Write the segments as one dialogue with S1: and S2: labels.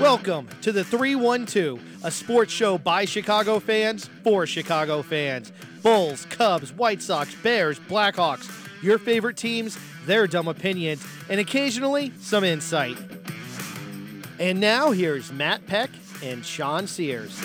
S1: Welcome to the 312, a sports show by Chicago fans for Chicago fans. Bulls, Cubs, White Sox, Bears, Blackhawks, your favorite teams, their dumb opinions, and occasionally some insight. And now here's Matt Peck and Sean Sears.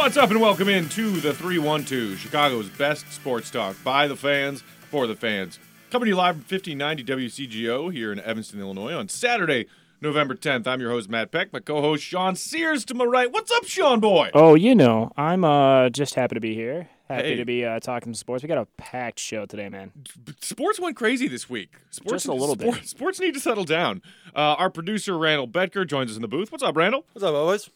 S2: What's up and welcome in to the 312, Chicago's best sports talk by the fans, for the fans. Coming to you live from 1590 WCGO here in Evanston, Illinois on Saturday, November 10th. I'm your host, Matt Peck, my co host, Sean Sears to my right. What's up, Sean Boy?
S3: Oh, you know, I'm uh just happy to be here. Happy
S2: Hey.
S3: to be uh, talking sports. We got a packed show today, man.
S2: Sports went crazy this week. Sports,
S3: Just a little bit.
S2: sport- Sports need to settle down. Uh, our producer, Randall Betker, joins us in the booth. What's up, Randall?
S4: What's up, boys?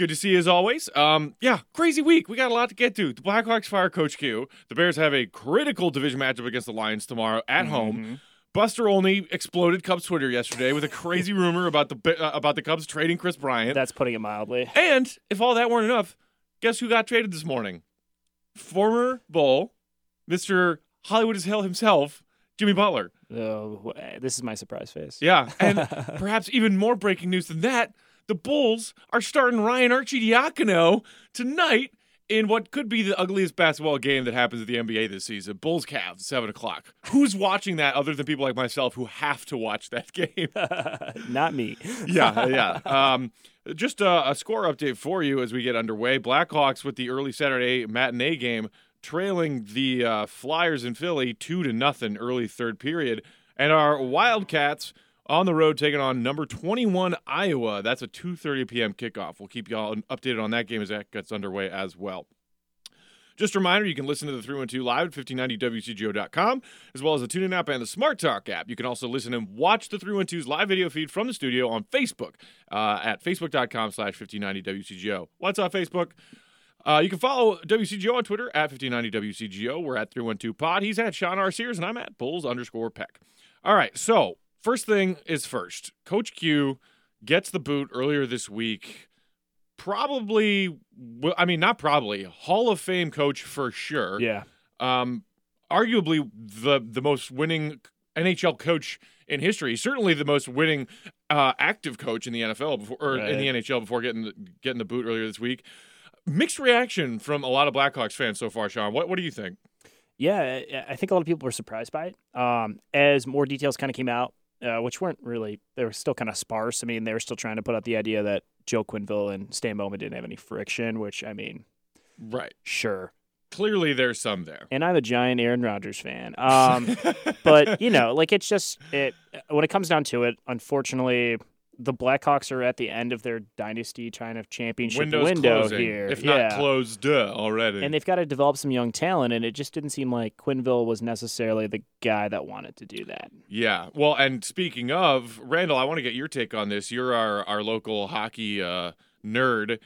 S2: Good to see you as always. Um, yeah, crazy week. We got a lot to get to. The Blackhawks fire Coach Q. The Bears have a critical division matchup against the Lions tomorrow at
S3: Mm-hmm.
S2: home. Buster Olney exploded Cubs Twitter yesterday with a crazy rumor about the uh, about the Cubs trading Kris Bryant.
S3: That's putting it mildly.
S2: and if all that weren't enough, guess who got traded this morning? Former Bull, Mr. Hollywood as hell himself, Jimmy Butler.
S3: Oh, this is my surprise face.
S2: Yeah, and perhaps even more breaking news than that, the Bulls are starting Ryan Arcidiacono tonight in what could be the ugliest basketball game that happens at the NBA this season. Bulls Cavs, seven o'clock. Who's watching that other than people like myself who have to watch that game?
S3: Not me.
S2: yeah, yeah. Um, just a, a score update for you as we get underway. Blackhawks with the early Saturday matinee game, trailing the uh, Flyers in Philly two to nothing early third period, and our Wildcats on the road taking on number 21 Iowa. That's a 2:30 p.m. kickoff. We'll keep y'all updated on that game as that gets underway as well. Just a reminder, you can listen to the 312 live at 1590wcgo.com, as well as the TuneIn app and the Smart Talk app. You can also listen and watch the 312's live video feed from the studio on Facebook uh, at facebook.com slash 1590wcgo. What's on Facebook? Uh, you can follow WCGO on Twitter at 1590WCGO. We're at 312pod. He's at Sean R. Sears, and I'm at Bulls underscore Peck. All right, so first thing is first. Coach Q gets the boot earlier this week. Probably, I mean, not probably, Hall of Fame coach for sure
S3: Yeah.
S2: um, arguably the the most winning NHL coach in history. Certainly the most winning uh, active coach in the NFL before or in the NHL before getting the, getting the boot earlier this week. Mixed reaction from a lot of Blackhawks fans so far, Sean. What what do you think?
S3: Yeah, I- I think a lot of people were surprised by it. Um, as more details kind of came out, uh, which weren't really, they were still kind of sparse. I mean, they were still trying to put out the idea that Joe Quenneville and Stan Bowman didn't have any friction, which, I mean,
S2: Right.
S3: sure.
S2: Clearly, there's some there.
S3: And I'm a giant Aaron Rodgers fan. Um, but you know, like it's just it when it comes down to it. Unfortunately, the Blackhawks are at the end of their dynasty kind of championship
S2: Windows
S3: window
S2: closing,
S3: here,
S2: if not closed already.
S3: And they've got to develop some young talent, and it just didn't seem like Quenneville was necessarily the guy that wanted to do that.
S2: Yeah. Well, and speaking of Randall, I want to get your take on this. You're our our local hockey uh, nerd.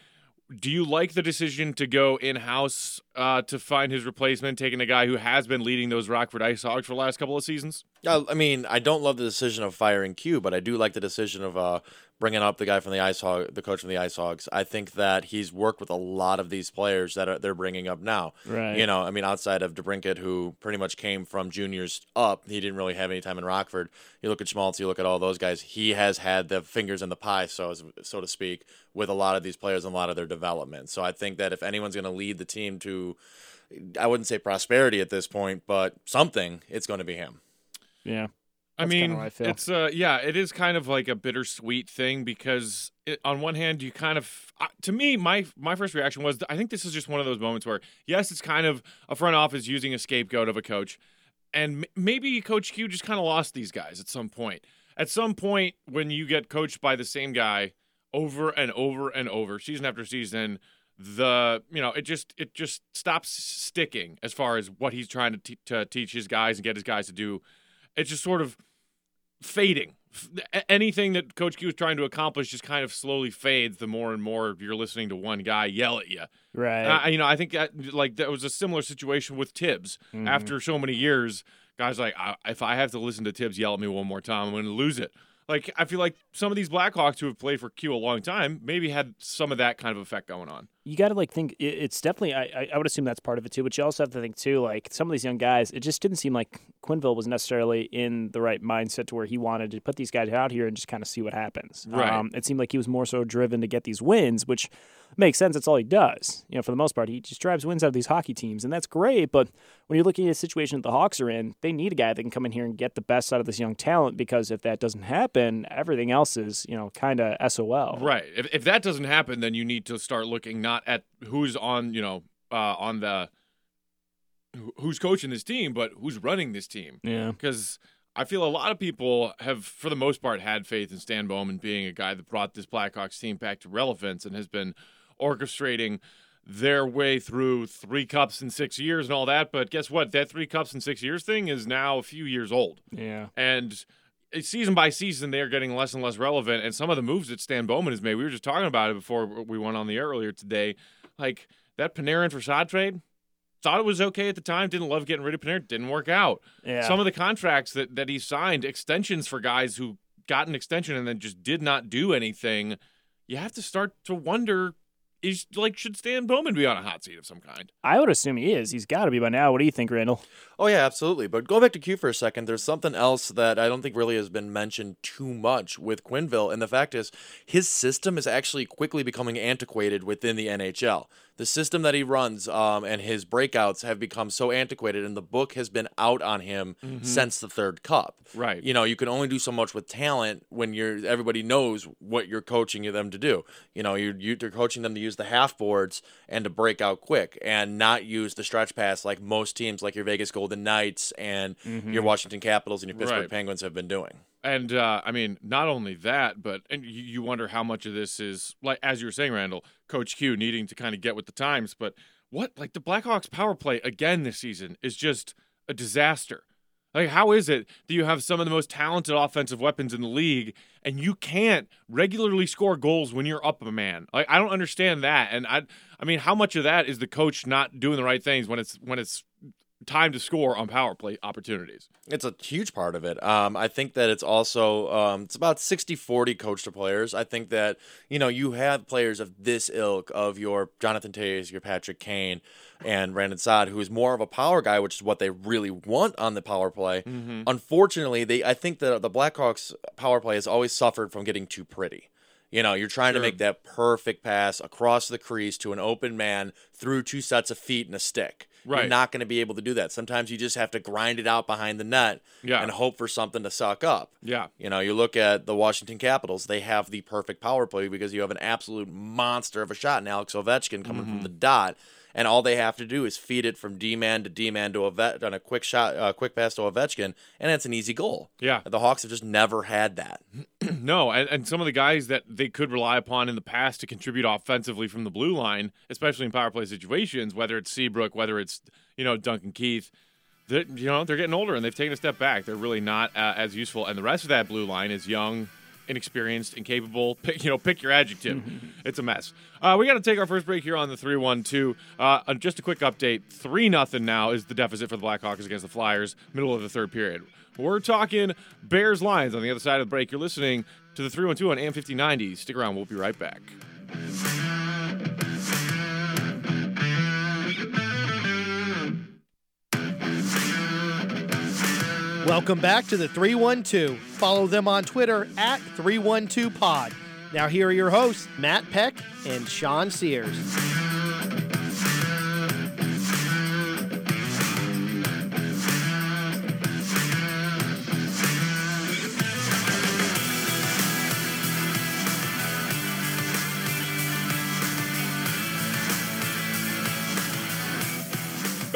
S2: Do you like the decision to go in house uh, to find his replacement, taking a guy who has been leading those Rockford Ice Hogs for the last couple of seasons?
S4: I mean, I don't love the decision of firing Q, but I do like the decision of uh, bringing up the guy from the Ice Hog, the coach from the Ice Hogs. I think that he's worked with a lot of these players that are, they're bringing up now.
S3: Right.
S4: You know, I mean, outside of DeBrincat, who pretty much came from juniors up, he didn't really have any time in Rockford. You look at Schmaltz, you look at all those guys. He has had the fingers in the pie, so so to speak, with a lot of these players and a lot of their development. So I think that if anyone's going to lead the team to, I wouldn't say prosperity at this point, but something, it's going to be him.
S3: Yeah.
S2: I
S3: That's kinda
S2: mean,
S3: I
S2: it's uh, yeah, it is kind of like a bittersweet thing because it, on one hand, you kind of, uh, to me, my my first reaction was I think this is just one of those moments where yes, it's kind of a front office using a scapegoat of a coach, and m- maybe Coach Q just kind of lost these guys at some point. At some point, when you get coached by the same guy over and over and over, season after season, the you know it just it just stops sticking as far as what he's trying to, te- to teach his guys and get his guys to do it's just sort of fading. Anything that Coach Q is trying to accomplish just kind of slowly fades the more and more you're listening to one guy yell at you.
S3: Right.
S2: I, you know, I think that like that was a similar situation with Thibs. Mm-hmm. After so many years, guys like, I, if I have to listen to Thibs yell at me one more time, I'm going to lose it. Like I feel like some of these Blackhawks who have played for Q a long time maybe had some of that kind of effect going on.
S3: you got to like think it's definitely I, I would assume that's part of it too but you also have to think too like some of these young guys it just didn't seem like Quenneville was necessarily in the right mindset to where he wanted to put these guys out here and just kind of see what happens
S2: Right.
S3: um, it seemed like he was more so driven to get these wins which makes sense that's all he does you know for the most part he just drives wins out of these hockey teams and that's great but when you're looking at a situation that the hawks are in they need a guy that can come in here and get the best out of this young talent because if that doesn't happen everything else is you know kind of sol
S2: Right. If if that doesn't happen, then you need to start looking not at who's on, you know, uh, on the who's coaching this team, but who's running this team.
S3: yeah
S2: Because I feel a lot of people have, for the most part, had faith in Stan Bowman being a guy that brought this Blackhawks team back to relevance and has been orchestrating their way through three cups in six years and all that. But guess what? That three cups in six years thing is now a few years old.
S3: yeah
S2: And season by season, they are getting less and less relevant. And some of the moves that Stan Bowman has made, we were just talking about it before we went on the air earlier today. Like that Panarin for Saad trade, thought it was okay at the time. Didn't love getting rid of Panarin. Didn't work out.
S3: yeah
S2: Some of the contracts that that he signed, extensions for guys who got an extension and then just did not do anything. You have to start to wonder. Is like should Stan Bowman be on a hot seat of some kind?
S3: I would assume he is. He's got to be by now. What do you think, Randall?
S4: Oh yeah, absolutely. But going back to Q for a second, there's something else that I don't think really has been mentioned too much with Quenneville, and the fact is his system is actually quickly becoming antiquated within the NHL. The system that he runs um, and his breakouts have become so antiquated, and the book has been out on him since the third cup.
S2: Right.
S4: You know, you can only do so much with talent when you're everybody knows what you're coaching them to do. You know, you're you're coaching them to use the half boards and to break out quick, and not use the stretch pass like most teams, like your Vegas Golden Knights and your Washington Capitals and your Pittsburgh
S2: Right.
S4: Penguins have been doing.
S2: And uh, I mean, not only that, but and you, you wonder how much of this is like as you were saying, Randall, Coach Q needing to kind of get with the times. But what like the Blackhawks power play again this season is just a disaster. Like, how is it that you have some of the most talented offensive weapons in the league and you can't regularly score goals when you're up a man? Like, I don't understand that. And I, I mean, how much of that is the coach not doing the right things when it's when it's time to score on power play opportunities?
S4: It's a huge part of it. Um, I think that it's also um, it's about 60-40 coach to players. I think that you know you have players of this ilk of your Jonathan Toews, your Patrick Kane, and Brandon Saad, who is more of a power guy, which is what they really want on the power play. Unfortunately, they I think that the Blackhawks power play has always suffered from getting too pretty. You know, you're trying
S2: Sure.
S4: to make that perfect pass across the crease to an open man through two sets of feet and a stick. You're not going to be able to do that. Sometimes you just have to grind it out behind the net
S2: Yeah.
S4: and hope for something to suck up.
S2: Yeah.
S4: You know, you look at the Washington Capitals, they have the perfect power play because you have an absolute monster of a shot in Alex Ovechkin coming from mm-hmm. the dot. And all they have to do is feed it from D man to D man to Ovet on a quick shot, uh, quick pass to Ovechkin, and it's an easy goal.
S2: Yeah.
S4: The Hawks have just never had that.
S2: No, and, and some of the guys that they could rely upon in the past to contribute offensively from the blue line, especially in power play situations, whether it's Seabrook, whether it's you know Duncan Keith, that you know they're getting older and they've taken a step back. They're really not uh, as useful, and the rest of that blue line is young, inexperienced, incapable. Pick, you know, pick your adjective. it's a mess. Uh, we got to take our first break here on the three one two. Uh, just a quick update: three nothing now is the deficit for the Blackhawks against the Flyers. Middle of the third period. We're talking Bears Lions on the other side of the break. You're listening to the 312 on AM 5090. Stick around. We'll be right back.
S1: Welcome back to the 312. Follow them on Twitter at 312pod. Now, here are your hosts, Matt Peck and Sean Sears.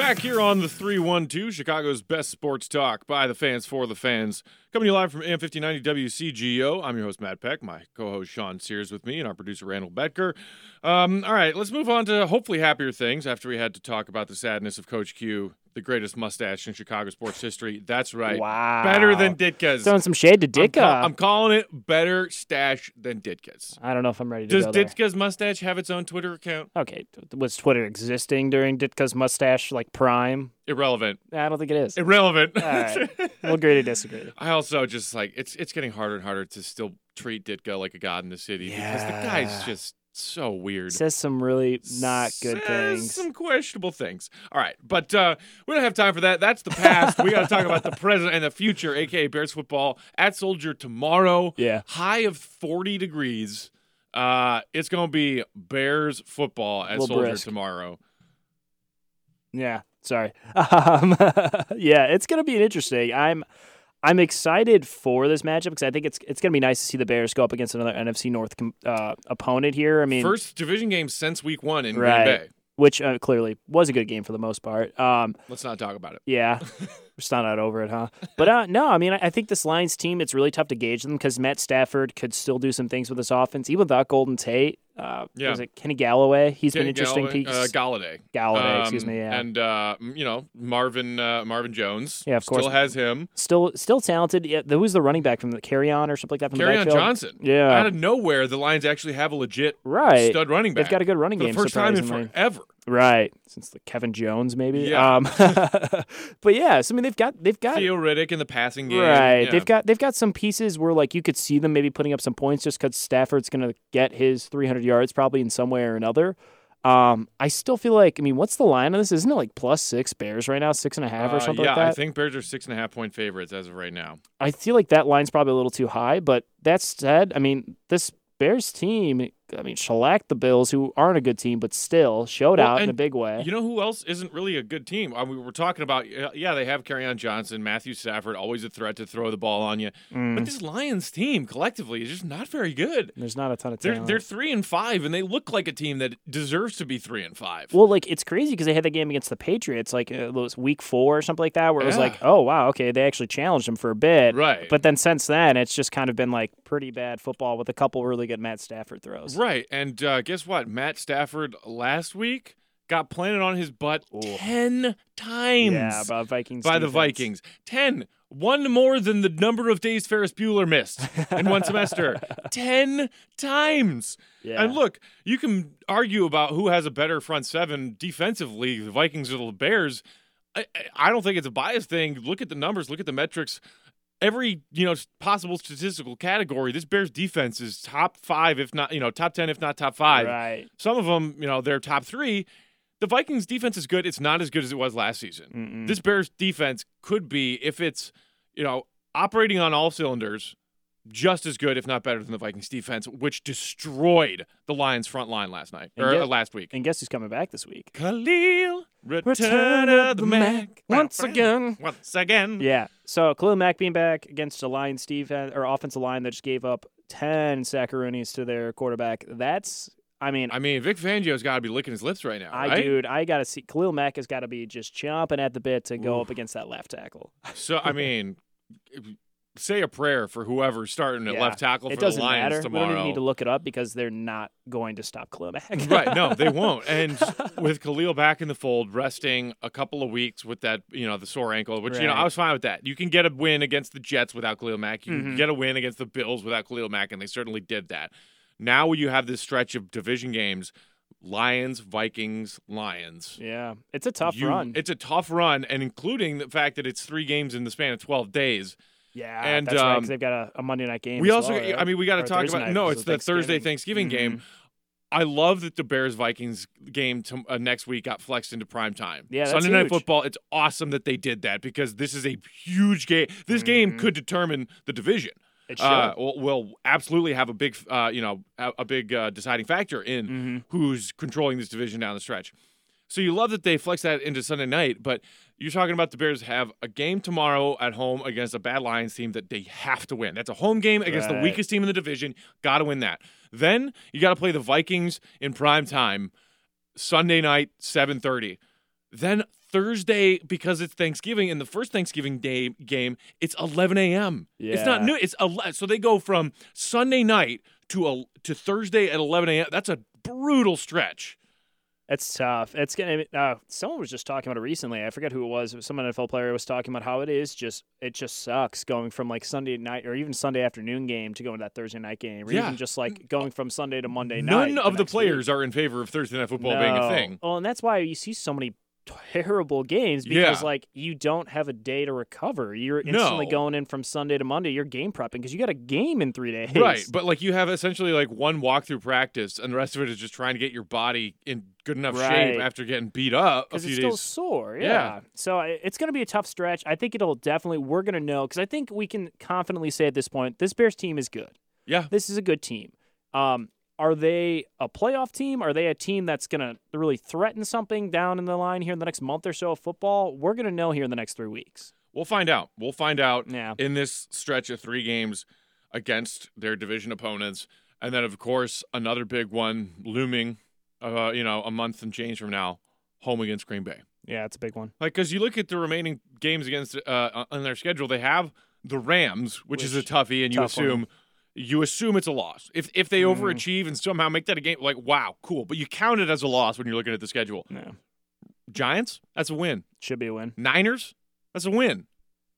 S2: Back here on the 312, Chicago's best sports talk by the fans for the fans. Coming to you live from AM 5090 WCGO. I'm your host, Matt Peck. My co host, Sean Sears, with me, and our producer, Randall Betker. Um, all right, let's move on to hopefully happier things after we had to talk about the sadness of Coach Q, the greatest mustache in Chicago sports history. That's right.
S3: Wow.
S2: Better than Ditka's.
S3: Throwing some shade to
S2: I'm,
S3: Ditka.
S2: ca- I'm calling it better stash than Ditka's.
S3: I don't know if I'm ready to
S2: Does
S3: go there.
S2: Ditka's mustache have its own Twitter account?
S3: Okay, was Twitter existing during Ditka's mustache like prime?
S2: Irrelevant.
S3: I don't think it is.
S2: Irrelevant.
S3: All right. We'll agree to disagree.
S2: I also just like it's it's getting harder and harder to still treat Ditka like a god in the city because the guy's just so weird.
S3: Says some really not good
S2: Says
S3: things.
S2: Some questionable things. All right, but uh, we don't have time for that. That's the past. we got to talk about the present and the future, aka Bears football at Soldier tomorrow.
S3: Yeah.
S2: high of forty degrees. Uh, it's gonna be Bears football at
S3: Little
S2: Soldier
S3: brisk.
S2: tomorrow.
S3: Yeah, sorry. Um, yeah, it's gonna be interesting. I'm I'm excited for this matchup because I think it's it's gonna be nice to see the Bears go up against another NFC North uh, opponent here. I mean,
S2: First division game since week one in
S3: Right.
S2: Green Bay.
S3: which uh, clearly was a good game for the most part. Um,
S2: Let's not talk about it.
S3: yeah, we're still not over it, huh? But uh, no, I mean, I, I think this Lions team, it's really tough to gauge them because Matt Stafford could still do some things with this offense, even without Golden Tate. Uh,
S2: Yeah.
S3: Was it Kenny Galloway? He's been
S2: Kenny
S3: interesting.
S2: Galloway-
S3: piece.
S2: uh, Golladay.
S3: Galloway, excuse
S2: Um,
S3: me. Yeah.
S2: And uh, you know Marvin uh, Marvin Jones.
S3: Yeah, of course.
S2: Still has him.
S3: still, still talented. Yeah, who's the running back from the Carry On or something like that from
S2: Carry
S3: the
S2: on? Johnson.
S3: Yeah.
S2: Out of nowhere, the Lions actually have a legit
S3: Right.
S2: stud running back.
S3: They've got a good running
S2: for
S3: game.
S2: the first time in forever.
S3: Right. Since the Kevin Jones, maybe.
S2: Yeah.
S3: Um, but yeah, so I mean, they've got they've got
S2: Theo Riddick in the passing game.
S3: right.
S2: Yeah.
S3: They've got they've got some pieces where like you could see them maybe putting up some points just because Stafford's going to get his 300 yards probably in some way or another. Um, I still feel like I mean, what's the line on this? Isn't it like plus six Bears right now, six and a half or
S2: Uh,
S3: something
S2: yeah,
S3: like that?
S2: Yeah, I think Bears are six and a half point favorites as of right now.
S3: I feel like that line's probably a little too high, but that said, I mean, this Bears team, I mean, shellacked the Bills, who aren't a good team, but still showed
S2: Well,
S3: out in a big way.
S2: You know who else isn't really a good team? I mean, we were talking about, uh, yeah, they have on Johnson, Matthew Stafford, always a threat to throw the ball on you.
S3: Mm,
S2: But this Lions team collectively is just not very good.
S3: there's not a ton of
S2: They're they're three and five, and they look like a team that deserves to be three and five.
S3: well, like it's crazy because they had that game against the Patriots, like uh, it was week four or something like that, where it was
S2: Yeah.
S3: like, oh wow, okay, they actually challenged them for a bit,
S2: right,
S3: But then since then, it's just kind of been like pretty bad football with a couple really good Matt Stafford throws.
S2: Right. And uh, guess what? Matt Stafford last week got planted on his butt
S3: Ooh.
S2: ten times.
S3: Yeah, by Vikings.
S2: by the. Vikings. 10. One more than the number of days Ferris Bueller missed in one semester. 10 times.
S3: Yeah.
S2: And look, you can argue about who has a better front seven defensively, the Vikings or the Bears. I- I don't think it's a biased thing. Look at the numbers, look at the metrics. Every you know possible statistical category, this Bears defense is top five, if not you know top ten, if not top five.
S3: Right.
S2: Some of them, you know, they're top three. The Vikings defense is good. It's not as good as it was last season.
S3: Mm-mm.
S2: This Bears defense could be, if it's, you know, operating on all cylinders, just as good, if not better, than the Vikings defense, which destroyed the Lions front line last night
S3: And
S2: or
S3: get-
S2: uh, last week.
S3: And guess who's coming back this week?
S2: Khalil, return, of the Mac
S3: once again.
S2: Once again.
S3: Yeah. So Khalil Mack being back against a Lions defense or offensive line that just gave up ten saccaroonies to their quarterback. That's I mean,
S2: I mean, Vic Fangio's got to be licking his lips right now,
S3: I
S2: right?
S3: dude, I gotta see Khalil Mack has got to be just chomping at the bit to go up against that left tackle.
S2: So, I mean, say a prayer for whoever's starting at
S3: Yeah.
S2: left tackle for the
S3: doesn't
S2: Lions
S3: matter. We
S2: tomorrow.
S3: don't even need to look it up because they're not going to stop Khalil Mack.
S2: right. No, they won't. And with Khalil back in the fold, resting a couple of weeks with that, you know, the sore ankle, which, you know, I was fine with that. You can get a win against the Jets without Khalil Mack. You can
S3: Mhm.
S2: get a win against the Bills without Khalil Mack, and they certainly did that. Now you have this stretch of division games Lions, Vikings, Lions.
S3: yeah, it's a tough
S2: You-
S3: run.
S2: It's a tough run, and including the fact that it's three games in the span of 12 days.
S3: Yeah,
S2: and,
S3: that's right.
S2: um,
S3: 'cause they've got a, a Monday night game.
S2: We also,
S3: well, right?
S2: I mean, we got to talk
S3: Thursday
S2: about. No, it's the Thursday Thanksgiving game.
S3: Mhm.
S2: I love that the Bears Vikings game to, uh, next week got flexed into prime time.
S3: Yeah,
S2: Sunday Night. Football. It's awesome that they did that because this is a huge game. This game
S3: Mhm.
S2: could determine the division.
S3: It.
S2: Uh, will, will absolutely have a big, uh, you know, a, big uh, deciding factor in
S3: Mhm.
S2: who's controlling this division down the stretch. So you love that they flex that into Sunday night, but you're talking about the Bears have a game tomorrow at home against a bad Lions team that they have to win. That's a home game against the weakest team in the division. Got to win that. Then you got to play the Vikings in prime time, Sunday night, 7:30. Then Thursday, because it's Thanksgiving, and the first Thanksgiving day game, it's 11 a.m. It's not new. It's 11, so they go from Sunday night to a, to Thursday at 11 a.m. That's a brutal stretch.
S3: It's tough. It's gonna. Uh, someone was just talking about it recently. I forget who it was. Some NFL player was talking about how it is just. It just sucks going from like Sunday night or even Sunday afternoon game to going to that Thursday night game, or
S2: Yeah.
S3: even just like going from Sunday to Monday night.
S2: None of the players
S3: week.
S2: are in favor of Thursday night football being a thing.
S3: Well, and that's why you see so many terrible games because
S2: Yeah.
S3: like you don't have a day to recover. You're instantly
S2: No.
S3: going in from Sunday to Monday. You're game prepping because you got a game in three days.
S2: Right, but like you have essentially like one walkthrough practice, and the rest of it is just trying to get your body in good enough
S3: Right.
S2: shape after getting beat up
S3: because
S2: few
S3: it's still sore. Yeah.
S2: Yeah.
S3: So it's going to be a tough stretch. I think it'll definitely. We're going to know because I think we can confidently say at this point this Bears team is good.
S2: Yeah,
S3: This is a good team. Um, are they a playoff team? Are they a team that's going to really threaten something down in the line here in the next month or so of football? We're going to know here in the next three weeks.
S2: we'll find out. We'll find out
S3: Yeah.
S2: in this stretch of three games against their division opponents, and then of course another big one looming. Uh, you know, a month and change from now, home against Green Bay.
S3: Yeah, it's a big one.
S2: Like, because you look at the remaining games against uh, on their schedule, they have the Rams, which, is a toughie, and you
S3: assume one.
S2: You assume it's a loss. If if they
S3: Mhm.
S2: overachieve and somehow make that a game, like wow, cool, but you count it as a loss when you're looking at the schedule.
S3: Yeah.
S2: Giants, that's a win.
S3: Should be a win.
S2: Niners, that's a win.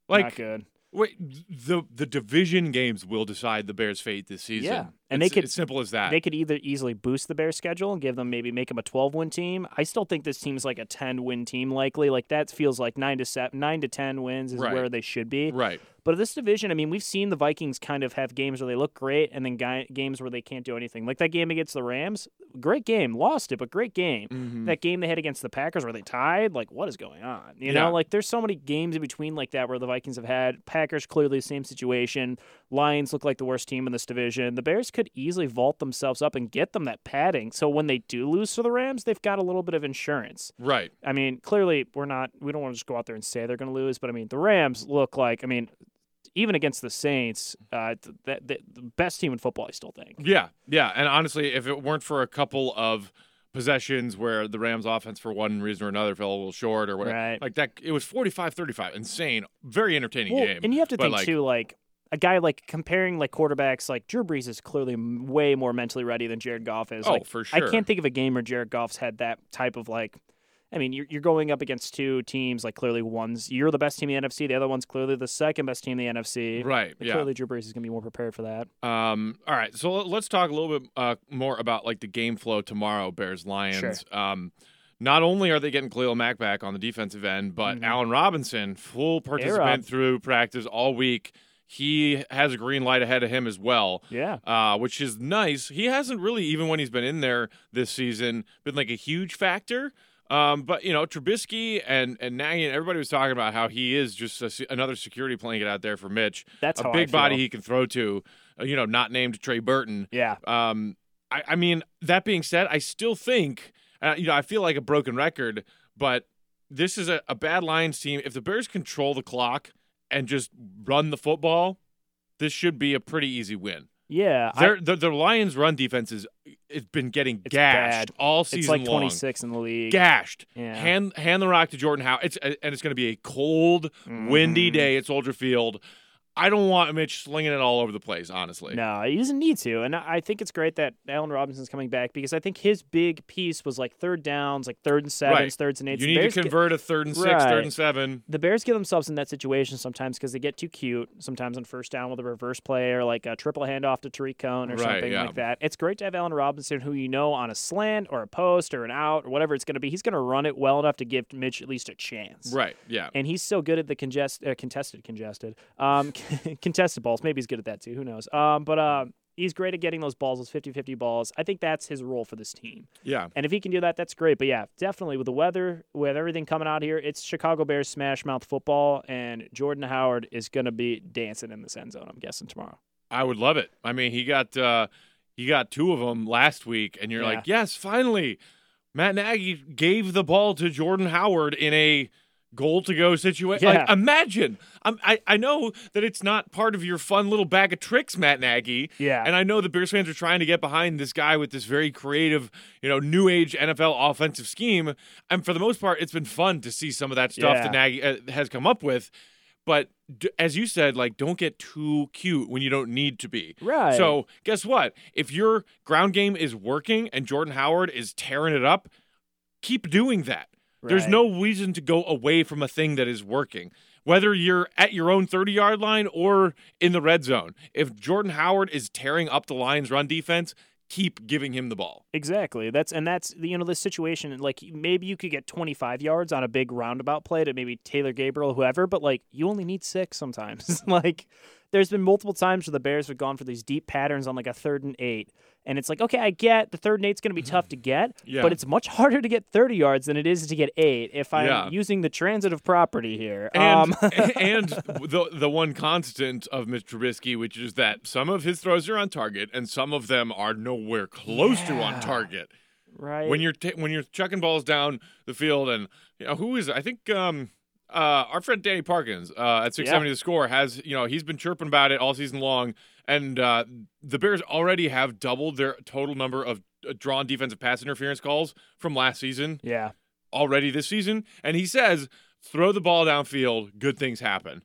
S3: Not
S2: Like,
S3: good.
S2: wait, the the division games will decide the Bears' fate this season.
S3: Yeah, and they could-
S2: it's simple as that.
S3: They could either easily boost the Bears schedule and give them maybe make them a 12 win team. I still think this team's like a 10 win team likely. Like that feels like 9 to 7 9 to 10 wins is
S2: Right.
S3: where they should be.
S2: right.
S3: But this division, I mean, we've seen the Vikings kind of have games where they look great and then guy, games where they can't do anything. Like that game against the Rams, great game, lost it, but great game.
S2: Mhm.
S3: That game they had against the Packers where they tied, like what is going on? You
S2: Yeah.
S3: know, like there's so many games in between like that where the Vikings have had. Packers clearly the same situation. Lions look like the worst team in this division. The Bears could easily vault themselves up and get them that padding. So when they do lose to the Rams, they've got a little bit of insurance.
S2: Right.
S3: I mean, clearly we're not we don't want to just go out there and say they're going to lose, but I mean, the Rams look like I mean, even against the Saints, uh, th- th- th- the best team in football, I still think.
S2: Yeah, yeah, and honestly, if it weren't for a couple of possessions where the Rams offense for one reason or another fell a little short or whatever,
S3: Right.
S2: like that, it was 45-35. Insane, very entertaining
S3: Well,
S2: game.
S3: and you have to think
S2: like,
S3: too, like a guy like comparing like quarterbacks, like Drew Brees is clearly way more mentally ready than Jared Goff is.
S2: Oh,
S3: like,
S2: for sure.
S3: I can't think of a game where Jared Goff's had that type of like. I mean, you're, you're going up against two teams. Like clearly, one's you're the best team in the NFC. The other one's clearly the second best team in the NFC.
S2: Right.
S3: Like,
S2: Yeah.
S3: Clearly, Drew Brees is going to be more prepared for that.
S2: Um. All right. So let- let's talk a little bit uh, more about like the game flow tomorrow. Bears Lions. Um. Not only are they getting Khalil Mack back on the defensive end, but
S3: Mhm.
S2: Allen Robinson, full participant through practice all week. He has a green light ahead of him as well.
S3: Yeah.
S2: uh, which is nice. He hasn't really, even when he's been in there this season, been like a huge factor. Um, but you know, Trubisky and and Nagy and everybody was talking about how he is just a, another security blanket out there for Mitch.
S3: That's
S2: a big body he can throw to. Uh, you know, not named Trey Burton.
S3: Yeah.
S2: Um, I, I mean, that being said, I still think, uh, you know, I feel like a broken record, but this is a, a bad Lions team. If the Bears control the clock and just run the football, this should be a pretty easy win.
S3: Yeah. I-
S2: Their, the, the Lions' run defense is it's been getting
S3: It's
S2: gashed
S3: bad.
S2: all season.
S3: it's
S2: like
S3: 26 in the league.
S2: Gashed.
S3: Yeah.
S2: Hand hand the rock to Jordan Howe. It's and it's going to be a cold, windy
S3: Mhm.
S2: day at Soldier Field. I don't want Mitch slinging it all over the place. Honestly,
S3: No, he doesn't need to. And I think it's great that Allen Robinson's coming back because I think his big piece was like third downs, like third and sevens,
S2: Right.
S3: thirds and eights.
S2: you need to
S3: get-
S2: convert a third and six,
S3: Right.
S2: third and seven.
S3: the Bears get themselves in that situation sometimes because they get too cute. Sometimes on first down with a reverse play or like a triple handoff to Tarik Cohen or
S2: Right,
S3: something
S2: yeah.
S3: like that. It's great to have Allen Robinson, who you know on a slant or a post or an out or whatever it's going to be. He's going to run it well enough to give Mitch at least a chance.
S2: Right. Yeah.
S3: and he's so good at the congest, uh, contested, congested, um, contested balls. Maybe he's good at that too. Who knows? Um, but um, he's great at getting those balls, those 50-50 balls. I think that's his role for this team.
S2: Yeah.
S3: And if he can do that, that's great. But yeah, definitely with the weather, with everything coming out here, it's Chicago Bears smash mouth football, and Jordan Howard is going to be dancing in the end zone. I'm guessing tomorrow.
S2: I would love it. I mean, he got uh he got two of them last week, and you're
S3: Yeah.
S2: like, yes, finally, Matt Nagy gave the ball to Jordan Howard in a goal to go situation. Like, imagine. I'm, I I know that it's not part of your fun little bag of tricks, Matt Nagy.
S3: Yeah.
S2: And I know the Bears fans are trying to get behind this guy with this very creative, you know, new age NFL offensive scheme. And for the most part, it's been fun to see some of that stuff
S3: Yeah.
S2: that Nagy uh, has come up with. But d- as you said, like, don't get too cute when you don't need to be.
S3: Right.
S2: So guess what? If your ground game is working and Jordan Howard is tearing it up, keep doing that. There's no reason to go away from a thing that is working. Whether you're at your own 30 yard line or in the red zone, if Jordan Howard is tearing up the Lions' run defense, keep giving him the ball.
S3: Exactly. That's and that's you know the situation. Like maybe you could get 25 yards on a big roundabout play to maybe Taylor Gabriel, whoever, but like you only need six sometimes. like there's been multiple times where the Bears have gone for these deep patterns on like a third and eight, and it's like okay, I get the third and eight's going to be tough to get,
S2: Yeah.
S3: but it's much harder to get 30 yards than it is to get eight if I'm
S2: Yeah.
S3: using the transitive property here.
S2: And
S3: um,
S2: and the the one constant of Mr. Trubisky, which is that some of his throws are on target and some of them are nowhere close to on target.
S3: right.
S2: When you're ta- when you're chucking balls down the field, and you know who is? I think um uh our friend Danny Parkins uh at 670 the score has you know he's been chirping about it all season long, and uh the Bears already have doubled their total number of uh, drawn defensive pass interference calls from last season
S3: yeah.
S2: already this season, and he says, "Throw the ball downfield, good things happen."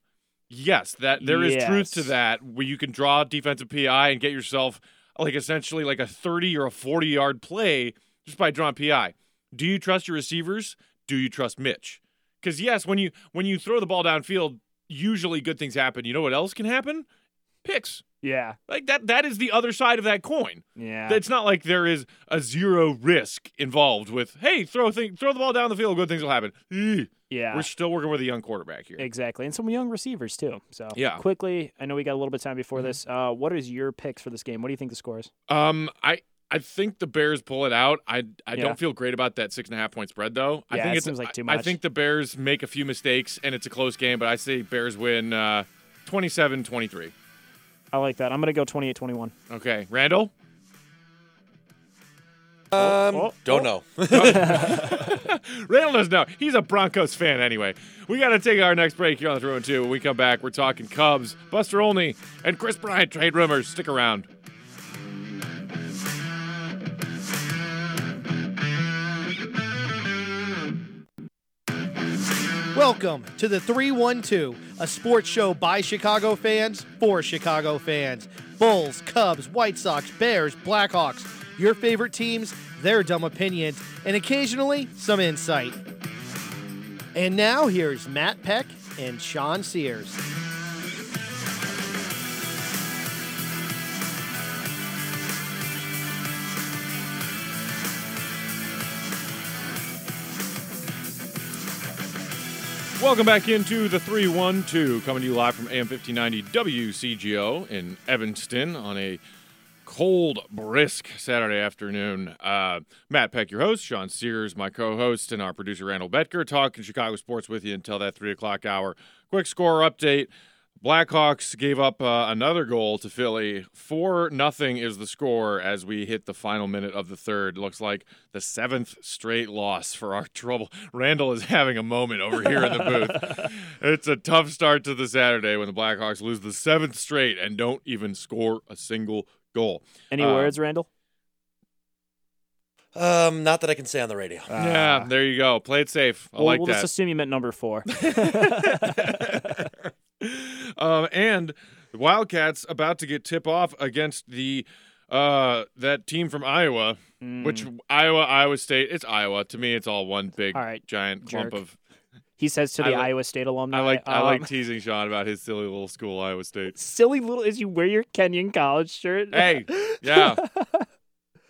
S2: Yes, that there is truth to that. Where you can draw defensive PI and get yourself like essentially like a thirty or a forty yard play just by drawing PI. Do you trust your receivers? Do you trust Mitch? Because yes, when you when you throw the ball downfield, usually good things happen. You know what else can happen? Picks.
S3: Yeah.
S2: Like that. That is the other side of that coin.
S3: Yeah.
S2: It's not like there is a zero risk involved with, hey, throw thing, throw the ball down the field, good things will happen.
S3: Yeah.
S2: We're still working with a young quarterback here.
S3: Exactly, and some young receivers too. So
S2: Yeah. Mm-hmm.
S3: quickly, I know we got a little bit of time before this. Uh, what is your picks for this game? What do you think the score is?
S2: Um, I I think the Bears pull it out. I I
S3: Yeah.
S2: don't feel great about that six and a half point spread though. I think
S3: it seems like too
S2: I- I think the Bears make a few mistakes and it's a close game, but I say Bears win uh 27-23.
S3: I like that. I'm gonna go 28-21.
S2: Okay, Randall.
S4: Um,
S3: oh,
S4: don't
S3: oh.
S4: know.
S2: Randall doesn't know. He's a Broncos fan anyway. We got to take our next break here on the 312. When we come back, we're talking Cubs, Buster Olney, and Kris Bryant trade rumors. Stick around.
S1: Welcome to the 312, a sports show by Chicago fans for Chicago fans. Bulls, Cubs, White Sox, Bears, Blackhawks, your favorite teams, their dumb opinions, and occasionally some insight. And now here's Matt Peck and Sean Sears.
S2: Welcome back into the 312, coming to you live from AM 1590 WCGO in Evanston on a cold, brisk Saturday afternoon. Uh, Matt Peck, your host, Sean Sears, my co host, and our producer, Randall Betker, talking Chicago sports with you until that 3 o'clock hour. Quick score update. Blackhawks gave up uh, another goal to Philly. Four nothing is the score as we hit the final minute of the third. Looks like the seventh straight loss for our trouble. Randall is having a moment over here in the booth. it's a tough start to the Saturday when the Blackhawks lose the seventh straight and don't even score a single goal.
S3: Any
S2: Uh,
S3: words, Randall?
S4: Um, not that I can say on the radio.
S2: yeah, there you go. Play it safe. I
S3: We'll,
S2: like
S3: we'll
S2: that.
S3: just assume you meant number four.
S2: um, and the Wildcats about to get tip off against the uh that team from Iowa, which Iowa Iowa State. It's Iowa. To me, it's all one big
S3: All right,
S2: giant clump of.
S3: he says to the
S2: like-
S3: Iowa State alumni.
S2: I like I like
S3: um,
S2: teasing Sean about his silly little school, Iowa State.
S3: silly little is you wear your Kenyon college shirt.
S2: Hey, yeah.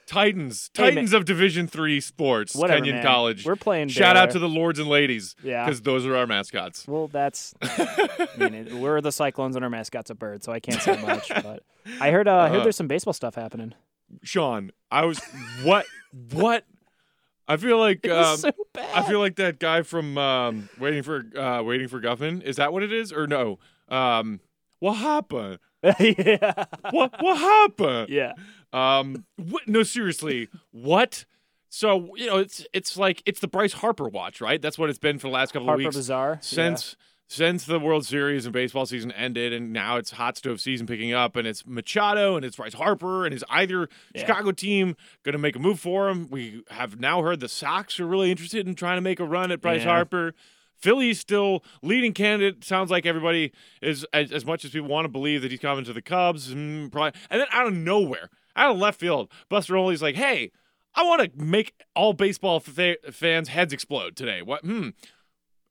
S2: Titans,
S3: Hey, man.
S2: Titans of Division Three sports,
S3: Whatever,
S2: Kenyon
S3: man.
S2: College.
S3: We're playing.
S2: Shout out to the lords and ladies,
S3: Yeah.
S2: because those are our mascots.
S3: Well, that's. I mean, it- we're the Cyclones and our mascot's a bird, so I can't say much. But I heard. Uh, I heard
S2: Uh,
S3: there's some baseball stuff happening.
S2: Sean, I was what what? I feel like um,
S3: so bad.
S2: I feel like that guy from um, waiting for uh, waiting for Guffman. Is that what it is or no? Um, what happened?
S3: yeah.
S2: What what happened?
S3: Yeah.
S2: Um, no, seriously, what? So you know, it's it's like it's the Bryce Harper watch, right? That's what it's been for the last couple
S3: Harper
S2: of weeks
S3: Bazaar.
S2: since since the World Series and baseball season ended, and now it's hot stove season picking up, and it's Machado and it's Bryce Harper, and is either
S3: Yeah.
S2: Chicago team going to make a move for him? We have now heard the Sox are really interested in trying to make a run at Bryce
S3: Yeah.
S2: Harper. Philly's still leading candidate. Sounds like everybody is as, as much as people want to believe that he's coming to the Cubs. mm, probably, and then out of nowhere, out of left field, Buster Olney's like, "Hey, I want to make all baseball fa- fans' heads explode today." What? Hmm.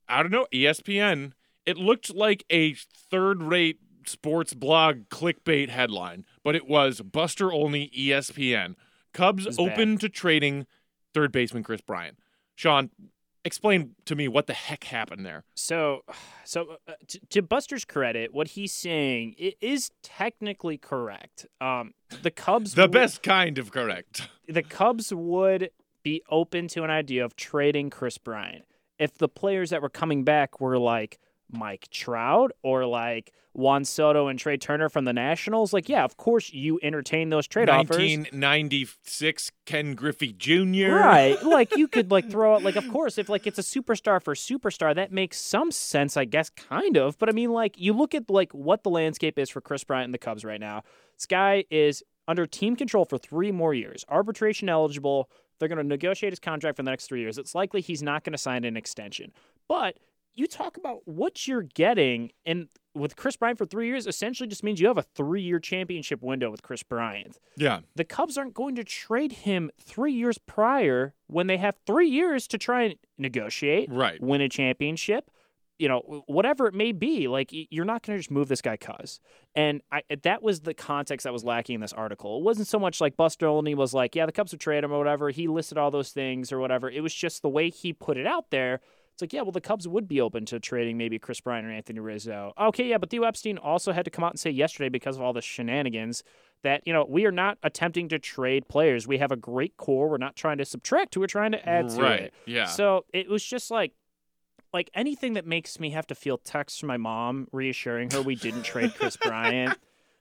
S2: I don't know. ESPN. It looked like a third-rate sports blog clickbait headline, but it was Buster Olney ESPN. Cubs
S3: was bad.
S2: open to trading third baseman Kris Bryant. Sean, explain to me what the heck happened there.
S3: So, so uh, to, to Buster's credit, what he's saying is technically correct. Um, the Cubs,
S2: The
S3: would-
S2: best kind of correct.
S3: the Cubs would be open to an idea of trading Kris Bryant if the players that were coming back were like Mike Trout or like Juan Soto and Trea Turner from the Nationals. Like, yeah, of course you entertain those trade offers.
S2: 1996 Ken Griffey Jr.
S3: Right. Like you could like throw out like of course if like it's a superstar for superstar that makes some sense I guess kind of but I mean like you look at like what the landscape is for Kris Bryant and the Cubs right now. This guy is under team control for 3 more years. Arbitration eligible. They're going to negotiate his contract for the next 3 years. It's likely he's not going to sign an extension. But you talk about what you're getting and with Kris Bryant for 3 years essentially just means you have a 3-year championship window with Kris Bryant
S2: Yeah.
S3: the Cubs aren't going to trade him three years prior when they have three years to try and negotiate,
S2: Right.
S3: win a championship, you know, whatever it may be. Like you're not going to just move this guy cuz. And I that was the context that was lacking in this article. It wasn't so much like Buster Olney was like, yeah, the Cubs would trade him or whatever. He listed all those things or whatever. It was just the way he put it out there. It's like, yeah, well, the Cubs would be open to trading maybe Kris Bryant or Anthony Rizzo. Okay, yeah, but Theo Epstein also had to come out and say yesterday because of all the shenanigans that you know we are not attempting to trade players. We have a great core. We're not trying to subtract. We're trying to add to
S2: right.
S3: it.
S2: Yeah.
S3: So it was just like, like anything that makes me have to feel texts from my mom reassuring her we didn't trade Kris Bryant.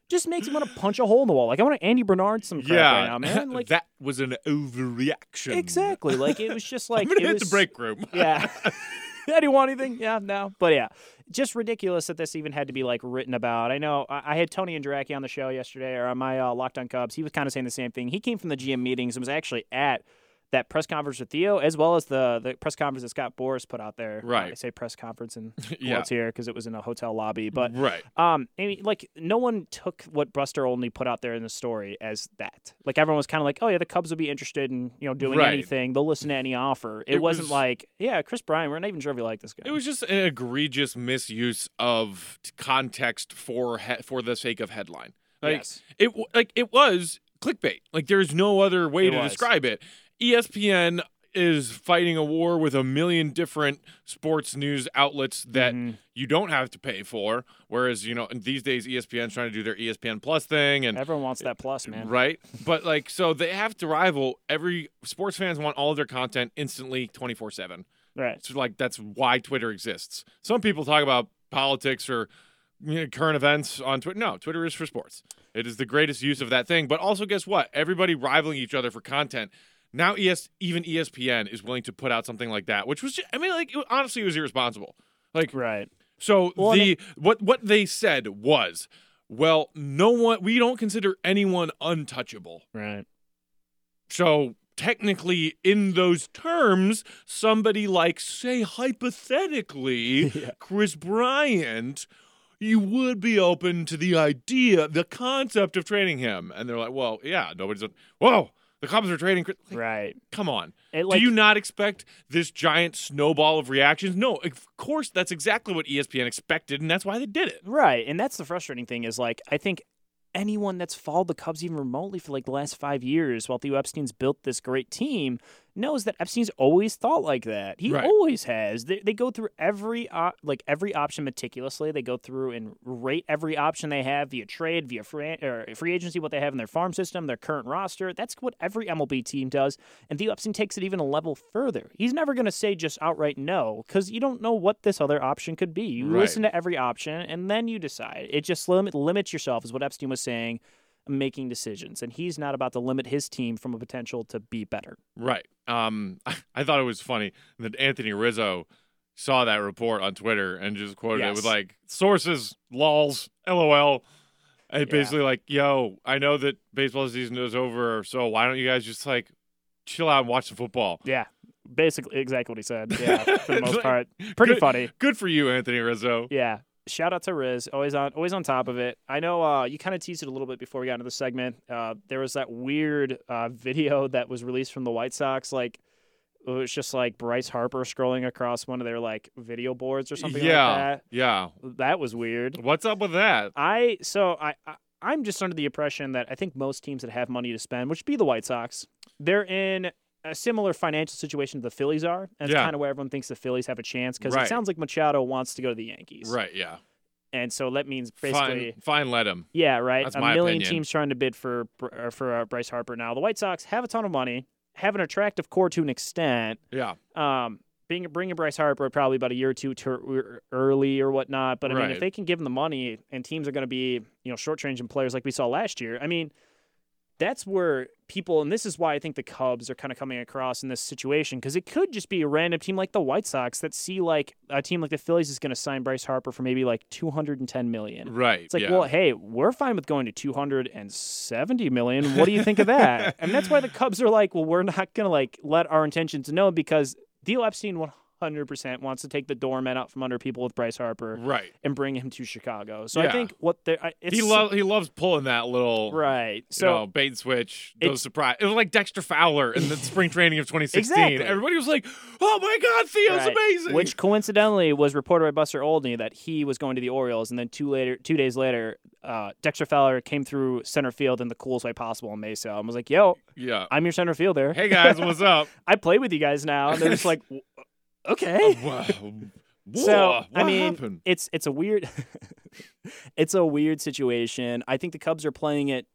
S3: Just makes me want to punch a hole in the wall. Like I want to Andy Bernard some crap
S2: yeah.
S3: right now, man. Like
S2: that was an overreaction.
S3: exactly. Like it was just like
S2: I'm gonna
S3: it
S2: hit the break room.
S3: yeah. do you want anything? Yeah, no. But yeah, just ridiculous that this even had to be like written about. I know I, I had Tony and Andracki on the show yesterday, or on my uh, Locked On Cubs. He was kind of saying the same thing. He came from the GM meetings and was actually at that press conference with Theo, as well as the the press conference that Scott Boras put out there.
S2: Right.
S3: I say press conference in
S2: Yeah.
S3: here because it was in a hotel lobby, but.
S2: right.
S3: Um, I mean, like no one took what Buster Olney put out there in the story as that. Like everyone was kind of like, "Oh yeah, the Cubs would be interested in you know doing
S2: Right.
S3: anything. They'll listen to any offer." It,
S2: It
S3: wasn't
S2: was-
S3: like, "Yeah, Kris Bryant, we're not even sure if we like this guy."
S2: It was just an egregious misuse of context for he- for the sake of headline. Like
S3: yes.
S2: it like it was clickbait. Like there's no other way
S3: It
S2: to
S3: was.
S2: describe it. ESPN is fighting a war with a million different sports news outlets that
S3: Mhm.
S2: you don't have to pay for. Whereas you know these days ESPN's trying to do their ESPN Plus thing and
S3: everyone wants that plus, man.
S2: right, but like so they have to rival. Every sports fans want all of their content instantly, twenty four seven.
S3: Right.
S2: So like that's why Twitter exists. Some people talk about politics or you know, current events on Twitter. No, Twitter is for sports. It is the greatest use of that thing. But also, guess what? Everybody rivaling each other for content. Now, ES even ESPN is willing to put out something like that, which was, just, I mean, like it, honestly, it was irresponsible. Like,
S3: Right.
S2: so
S3: Well,
S2: the what what they said was, well, no one, we don't consider anyone untouchable.
S3: Right.
S2: So technically, in those terms, somebody like, say, hypothetically,
S3: Yeah.
S2: Kris Bryant, you would be open to the idea, the concept of trading him. And they're like, well, yeah, nobody's. Whoa, the Cubs are trading. Like,
S3: Right.
S2: Come on.
S3: It, like,
S2: Do you not expect this giant snowball of reactions? No, of course, that's exactly what ESPN expected, and that's why they did it.
S3: Right. And that's the frustrating thing is like I think anyone that's followed the Cubs even remotely for like the last five years while Theo Epstein's built this great team knows that Epstein's always thought like that. He
S2: Right.
S3: always has. They, they go through every op- like every option meticulously. They go through and rate every option they have via trade, via free, or free agency, what they have in their farm system, their current roster. That's what every MLB team does. And Theo Epstein takes it even a level further. He's never going to say just outright no because you don't know what this other option could be. You
S2: Right.
S3: listen to every option and then you decide. It just limit, limits yourself, is what Epstein was saying, making decisions. And he's not about to limit his team from a potential to be better.
S2: Right. Um, I thought it was funny that Anthony Rizzo saw that report on Twitter and just quoted it with like sources, lols, lol. And
S3: Yeah.
S2: basically like, yo, I know that baseball season is over, so why don't you guys just like chill out and watch the football?
S3: Yeah. Basically, exactly what he said. Yeah, for the most
S2: Like,
S3: part. Pretty
S2: good-
S3: funny.
S2: Good for you, Anthony Rizzo.
S3: Yeah. Shout out to Riz, always on always on top of it. I know uh, you kind of teased it a little bit before we got into the segment. Uh, there was that weird uh, video that was released from the White Sox, like it was just like Bryce Harper scrolling across one of their like video boards or something
S2: yeah.
S3: like
S2: Yeah.
S3: that. That was weird.
S2: What's up with that?
S3: I so I, I I'm just under the impression that I think most teams that have money to spend, which be the White Sox, they're in a similar financial situation to the Phillies are. And
S2: Yeah.
S3: kind of where everyone thinks the Phillies have a chance because
S2: Right.
S3: it sounds like Machado wants to go to the Yankees.
S2: Right. Yeah.
S3: And so that means basically.
S2: Fine. Fine. Let him.
S3: Yeah, right.
S2: That's
S3: a million
S2: opinion.
S3: teams trying to bid for uh, for uh, Bryce Harper now. The White Sox have a ton of money, have an attractive core to an extent.
S2: Yeah.
S3: Um, being bringing Bryce Harper probably about a year or two to early or whatnot. But I mean, if they can give him the money, and teams are going to be you know shortchanging players like we saw last year. I mean, that's where people, and this is why I think the Cubs are kind of coming across in this situation because it could just be a random team like the White Sox that see like a team like the Phillies is going to sign Bryce Harper for maybe like two hundred and ten million.
S2: Right.
S3: It's like,
S2: yeah.
S3: well, hey, we're fine with going to 270 million. What do you think of that? and that's why the Cubs are like, well, we're not going to like let our intentions know because Theo Epstein 100% wants to take the doormat out from under people with Bryce Harper
S2: Right.
S3: and bring him to Chicago. So I think what it's
S2: He loves. He loves pulling that little.
S3: right.
S2: You
S3: So
S2: know, bait and switch, those surprise. It was like Dexter Fowler in the spring training of 2016.
S3: Exactly.
S2: Everybody was like, "Oh my God, Theo's
S3: Right.
S2: amazing!"
S3: Which coincidentally was reported by Buster Olney that he was going to the Orioles, and then two later, two days later, uh, Dexter Fowler came through center field in the coolest way possible in Mesa and was like, "Yo,
S2: yeah.
S3: I'm your center fielder.
S2: Hey guys, what's up?
S3: I play with you guys now." And they're just like, "W- "Okay."
S2: Uh, wow.
S3: So I mean,
S2: happened?
S3: it's it's a weird, it's a weird situation. I think the Cubs are playing it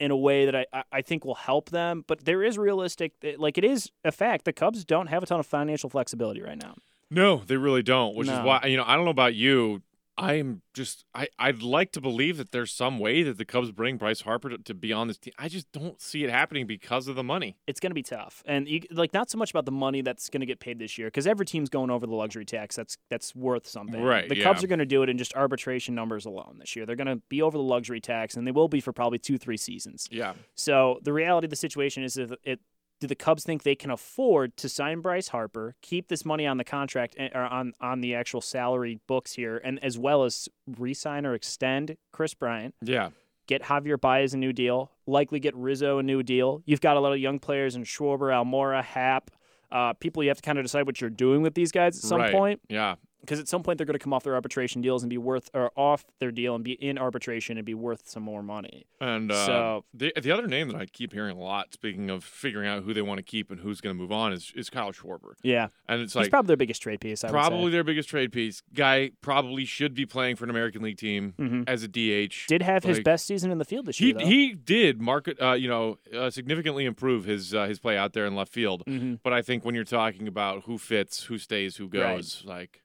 S3: in a way that I, I- I think will help them, but there is realistic, like it is a fact. The Cubs don't have a ton of financial flexibility right now.
S2: No, they really don't. Which is why you know I don't know about you. I am just I I'd like to believe that there's some way that the Cubs bring Bryce Harper to, to be on this team. I just don't see it happening because of the money.
S3: It's going to be tough, and you, like not so much about the money that's going to get paid this year, because every team's going over the luxury tax. That's that's worth something.
S2: Right,
S3: The Cubs are going to do it in just arbitration numbers alone this year. They're going to be over the luxury tax, and they will be for probably two three seasons.
S2: Yeah.
S3: So the reality of the situation is that it do the Cubs think they can afford to sign Bryce Harper, keep this money on the contract eh, or on on the actual salary books here, and as well as re-sign or extend Kris Bryant,
S2: Yeah.
S3: get Javier Baez a new deal, likely get Rizzo a new deal. You've got a lot of young players in Schwarber, Almora, Happ. Uh, people you have to kind of decide what you're doing with these guys at some
S2: Right.
S3: point
S2: Yeah.
S3: Because at some point they're going to come off their arbitration deals and be worth or off their deal and be in arbitration and be worth some more money.
S2: And uh,
S3: So-
S2: the the other name that I keep hearing a lot, speaking of figuring out who they want to keep and who's going to move on, is is Kyle Schwarber.
S3: Yeah,
S2: And it's
S3: he's
S2: like
S3: probably their biggest trade piece. I would say.
S2: probably their biggest trade piece. Guy probably should be playing for an American League team
S3: Mhm.
S2: as a DH.
S3: did have his best season in the field this
S2: He
S3: year. Though.
S2: he did market uh, you know uh, significantly improve his uh, his play out there in left field.
S3: Mhm.
S2: But I think when you're talking about who fits, who stays, who
S3: Right.
S2: goes, like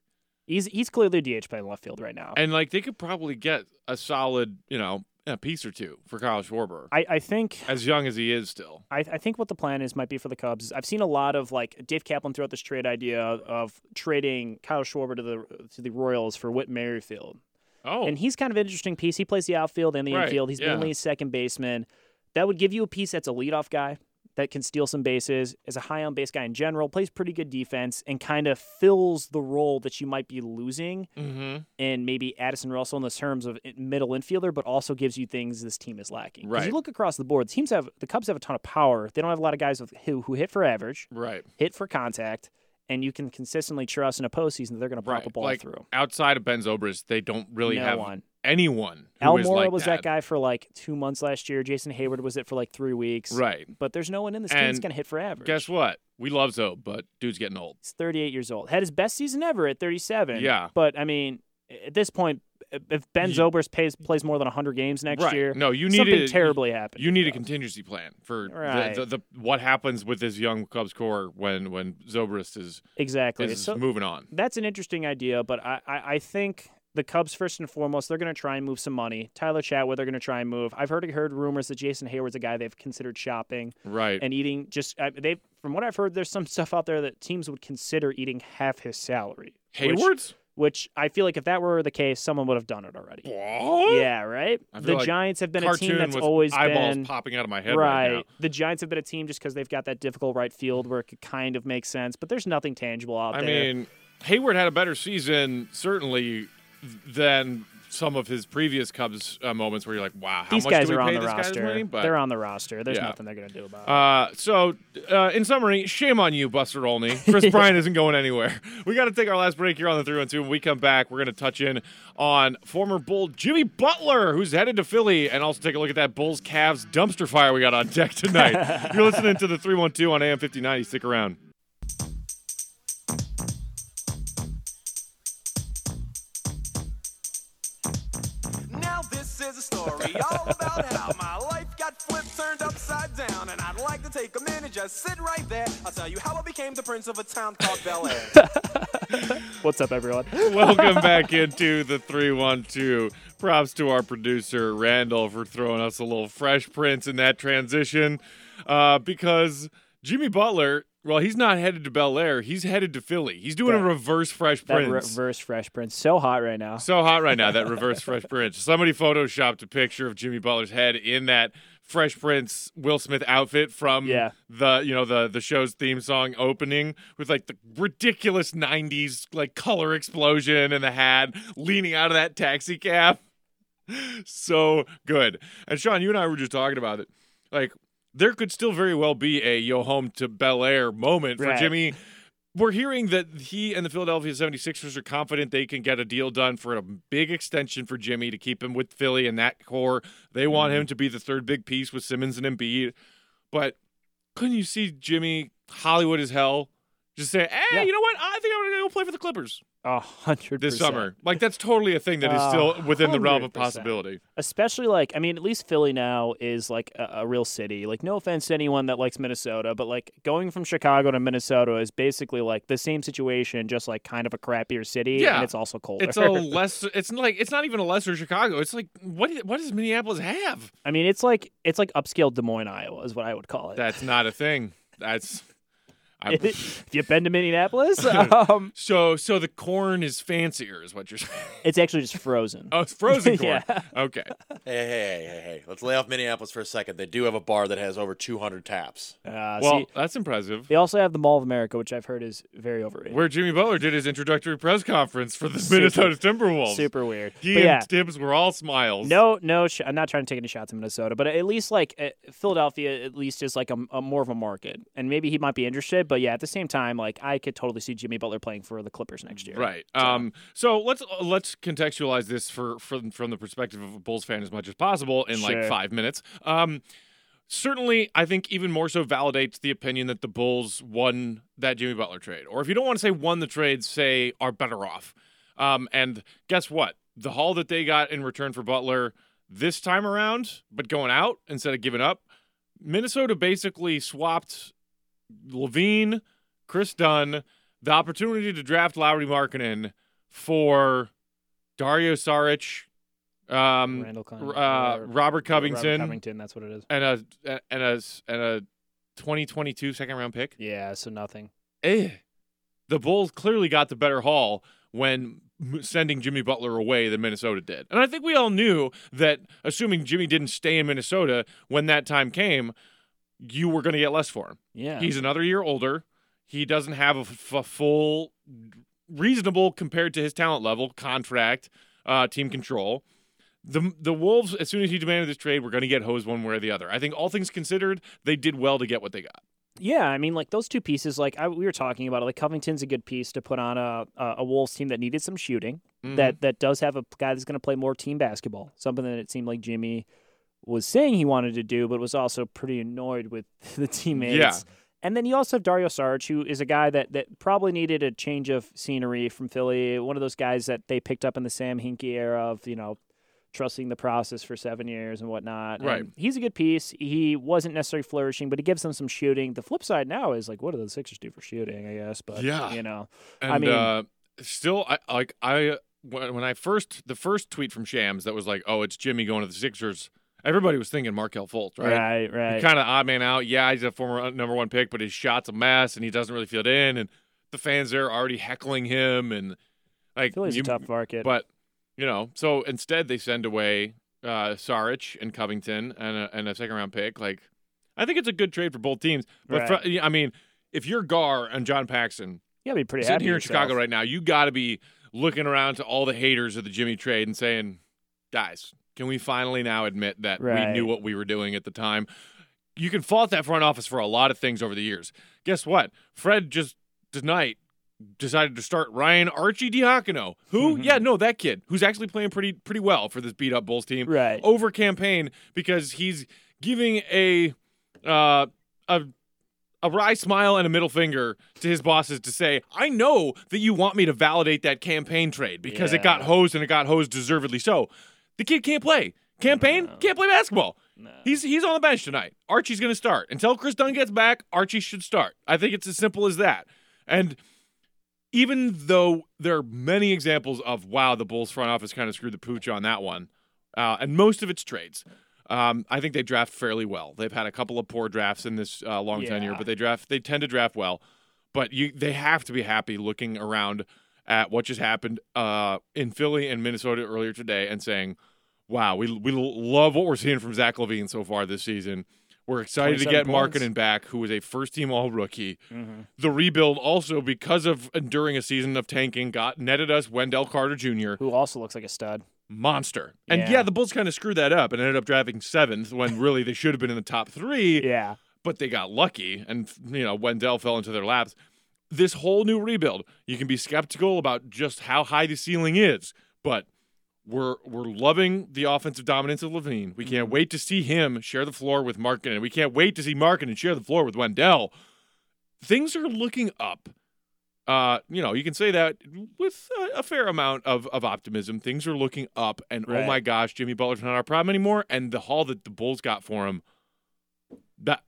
S3: He's he's clearly a DH playing left field right now.
S2: and like they could probably get a solid you know a piece or two for Kyle Schwarber,
S3: I, I think
S2: as young as he is still.
S3: I, I think what the plan is might be for the Cubs. is I've seen a lot of like Dave Kaplan throughout this trade idea of trading Kyle Schwarber to the to the Royals for Whit Merrifield,
S2: Oh,
S3: and he's kind of an interesting piece. He plays the outfield and the
S2: Right,
S3: infield. He's
S2: yeah.
S3: mainly a second baseman. That would give you a piece that's a leadoff guy that can steal some bases, is a high on base guy in general, plays pretty good defense, and kind of fills the role that you might be losing
S2: mm-hmm.
S3: in maybe Addison Russell in the terms of middle infielder, but also gives you things this team is lacking.
S2: Right.
S3: You look across the board, the teams have the Cubs have a ton of power. They don't have a lot of guys with, who who hit for average,
S2: right,
S3: hit for contact, and you can consistently trust in a postseason that they're going to pop
S2: right.
S3: a ball
S2: like
S3: through.
S2: outside of Ben Zobrist, they don't really
S3: no
S2: have
S3: one.
S2: Anyone. Who is
S3: Almora
S2: like
S3: was
S2: that.
S3: that. guy for like two months last year. Jason Heyward was it for like three weeks.
S2: Right.
S3: But there's no one in this team that's going to hit for average.
S2: Guess what? We love Zob, but dude's getting old.
S3: He's 38 years old. Had his best season ever at 37.
S2: Yeah.
S3: But I mean, at this point, if Ben Zobrist plays plays more than 100 games next
S2: right.
S3: year,
S2: No, you need
S3: something
S2: a,
S3: terribly happened.
S2: You need a contingency plan for the- the, the, what happens with this young Cubs core when when Zobrist is
S3: exactly.
S2: is
S3: So
S2: moving on.
S3: that's an interesting idea, but I, I, I think the Cubs first and foremost they're going to try and move some money. Tyler Chatwood they're going to try and move. I've heard heard rumors that Jason Heyward's a guy they've considered shopping
S2: Right.
S3: and eating. Just they from what I've heard, there's some stuff out there that teams would consider eating half his salary. which-
S2: Heyward's.
S3: which I feel like if that were the case, someone would have done it already.
S2: What?
S3: Yeah, right. The
S2: like
S3: Giants have been a team that's always
S2: eyeballs
S3: been
S2: popping out of my head right, now.
S3: The Giants have been a team just because they've got that difficult right field where it could kind of make sense, but there's nothing tangible out
S2: I
S3: there.
S2: I mean, Heyward had a better season certainly than some of his previous Cubs uh, moments where you're like, wow, how
S3: These
S2: much
S3: guys
S2: do we
S3: are on the
S2: this
S3: roster.
S2: money? But
S3: They're on the roster. There's
S2: Yeah.
S3: nothing they're gonna do about it.
S2: Uh, so, uh, in summary, shame on you, Buster Olney. Kris Bryant isn't going anywhere. We got to take our last break here on the 312. When we come back, we're going to touch in on former Bull Jimmy Butler, who's headed to Philly, and also take a look at that Bulls Cavs dumpster fire we got on deck tonight. If you're listening to the 312 on AM 5090. Stick around.
S5: A story all about how my life got flipped, turned upside down, and I'd like to take a minute, just sit right there. I'll tell you how I became the prince of a town called Bel Air.
S3: What's up, everyone?
S2: Welcome back into the 312. Props to our producer, Randall, for throwing us a little fresh prince in that transition. Uh, because Jimmy Butler, well, he's not headed to Bel Air. He's headed to Philly. He's doing a reverse fresh
S3: That
S2: prince.
S3: reverse Fresh Prince, so hot right now.
S2: so hot right now, that reverse fresh prince. Somebody photoshopped a picture of Jimmy Butler's head in that Fresh Prince Will Smith outfit from
S3: Yeah.
S2: the you know the the show's theme song opening with like the ridiculous 90s like color explosion and the hat leaning out of that taxi cab. so good. And Sean, you and I were just talking about it. Like there could still very well be a yo home to Bel Air moment for
S3: Right.
S2: Jimmy. We're hearing that he and the Philadelphia 76ers are confident they can get a deal done for a big extension for Jimmy to keep him with Philly and that core. They want
S3: Mm-hmm.
S2: him to be the third big piece with Simmons and Embiid. But couldn't you see Jimmy Hollywood as hell? Just say, hey,
S3: Yeah.
S2: you know what? I think I'm going to go play for the Clippers
S3: A hundred
S2: this summer. Like, that's totally a thing that is still within the realm of possibility.
S3: Especially like, I mean, at least Philly now is like a, a real city. Like, no offense to anyone that likes Minnesota, but like going from Chicago to Minnesota is basically like the same situation, just like kind of a crappier city,
S2: Yeah.
S3: and it's also colder.
S2: It's a less. It's like it's not even a lesser Chicago. It's like what? What does Minneapolis have?
S3: I mean, it's like it's like upscale Des Moines, Iowa, is what I would call it.
S2: That's not a thing. That's. I,
S3: if you've been to Minneapolis, um,
S2: so so the corn is fancier, is what you're saying.
S3: it's actually just frozen.
S2: Oh, it's frozen corn.
S3: Yeah.
S2: Okay.
S4: Hey, hey, hey, hey, hey. Let's lay off Minneapolis for a second. They do have a bar that has over 200 taps.
S3: Uh,
S2: Well,
S3: see,
S2: that's impressive.
S3: they also have the Mall of America, which I've heard is very overrated.
S2: Where Jimmy Butler did his introductory press conference for the
S3: Super-
S2: Minnesota Timberwolves.
S3: Super weird.
S2: He
S3: but
S2: and
S3: yeah,
S2: Thibs were all smiles.
S3: No, no, sh- I'm not trying to take any shots at Minnesota, but at least like uh, Philadelphia, at least is like a, a more of a market, and maybe he might be interested. But yeah, at the same time, like I could totally see Jimmy Butler playing for the Clippers next year.
S2: Right. Um. So let's let's contextualize this for from from the perspective of a Bulls fan as much as possible in like five minutes. Um. Certainly, I think even more so validates the opinion that the Bulls won that Jimmy Butler trade, or if you don't want to say won the trade, say are better off. Um. And guess what? The haul that they got in return for Butler this time around, but going out instead of giving up, Minnesota basically swapped LaVine, Kris Dunn, the opportunity to draft Lauri Markkanen for Dario Saric, um,
S3: Randall
S2: uh,
S3: or-
S2: Robert Covington,
S3: Robert Covington, that's what it is.
S2: and a and a and a 2022 second round pick.
S3: Yeah, so nothing.
S2: Eh. The Bulls clearly got the better haul when sending Jimmy Butler away than Minnesota did. And I think we all knew that assuming Jimmy didn't stay in Minnesota when that time came, you were going to get less for him.
S3: Yeah,
S2: He's another year older. He doesn't have a, f- a full, reasonable compared to his talent level contract, uh, team control. The the Wolves, as soon as he demanded this trade, were going to get hosed one way or the other. I think all things considered, they did well to get what they got.
S3: Yeah, I mean, like those two pieces, like I, we were talking about, it, like Covington's a good piece to put on a a, Wolves team that needed some shooting.
S2: Mhm.
S3: That that does have a guy that's going to play more team basketball. Something that it seemed like Jimmy was saying he wanted to do, but was also pretty annoyed with the teammates.
S2: Yeah.
S3: And then you also have Dario Saric, who is a guy that, that probably needed a change of scenery from Philly. One of those guys that they picked up in the Sam Hinkie era of, you know, trusting the process for seven years and whatnot.
S2: Right.
S3: And he's a good piece. He wasn't necessarily flourishing, but he gives them some shooting. The flip side now is like, what do the Sixers do for shooting? I guess, but
S2: Yeah.
S3: you know,
S2: And
S3: I mean-
S2: uh, still, I like I when when I first the first tweet from Shams that was like, "Oh, it's Jimmy going to the Sixers." Everybody was thinking Markelle Fultz, right?
S3: right, right.
S2: Kind of odd man out. Yeah, he's a former uh, number one pick, but his shot's a mess, and he doesn't really fit in. And the fans there are already heckling him, and like
S3: Philly's
S2: you-
S3: a tough market.
S2: But you know, so instead they send away uh, Saric and Covington and a, and a second round pick. Like, I think it's a good trade for both teams. But
S3: Right.
S2: fr- I mean, if you're Gar and John Paxson
S3: yeah, be pretty
S2: sitting
S3: happy
S2: here in Chicago right now, you got to be looking around to all the haters of the Jimmy trade and saying, guys, can we finally now admit that we knew what we were doing at the time? You can fault that front office for a lot of things over the years. Guess what? Fred just tonight decided to start Ryan Arcidiacono. Who?
S3: Mm-hmm.
S2: yeah, no, that kid who's actually playing pretty pretty well for this beat up Bulls team.
S3: Right.
S2: Over Cameron Payne because he's giving a uh, a a wry smile and a middle finger to his bosses to say, I know that you want me to validate that Cameron Payne trade because it got hosed and it got hosed deservedly so. The kid can't play. Cameron Payne can't play basketball. He's he's on the bench tonight. Archie's going to start until Kris Dunn gets back. Archie should start. I think it's as simple as that. And even though there are many examples of wow, the Bulls front office kind of screwed the pooch on that one, uh, and most of it's trades. Um, I think they draft fairly well. They've had a couple of poor drafts in this uh, long tenure, but they draft they tend to draft well. But you they have to be happy looking around at what just happened uh, in Philly and Minnesota earlier today and saying, "Wow, we we love what we're seeing from Zach LaVine so far this season." We're excited to get. Markkanen back, who was a first team All Rookie.
S3: Mm-hmm.
S2: The rebuild also, because of enduring a season of tanking, got netted us Wendell Carter Jr.
S3: Who also looks like a stud.
S2: monster. And
S3: Yeah.
S2: yeah, the Bulls kind of screwed that up and ended up drafting seventh when really they should have been in the top three,
S3: Yeah.
S2: but they got lucky and you know Wendell fell into their laps. This whole new rebuild, you can be skeptical about just how high the ceiling is, but we're we're loving the offensive dominance of LaVine. We can't wait to see him share the floor with Markkanen, and we can't wait to see Markin and share the floor with Wendell. Things are looking up. Uh, you know, you can say that with a, a fair amount of, of optimism. Things are looking up, and oh my gosh, Jimmy Butler's not our problem anymore. And the haul that the Bulls got for him, that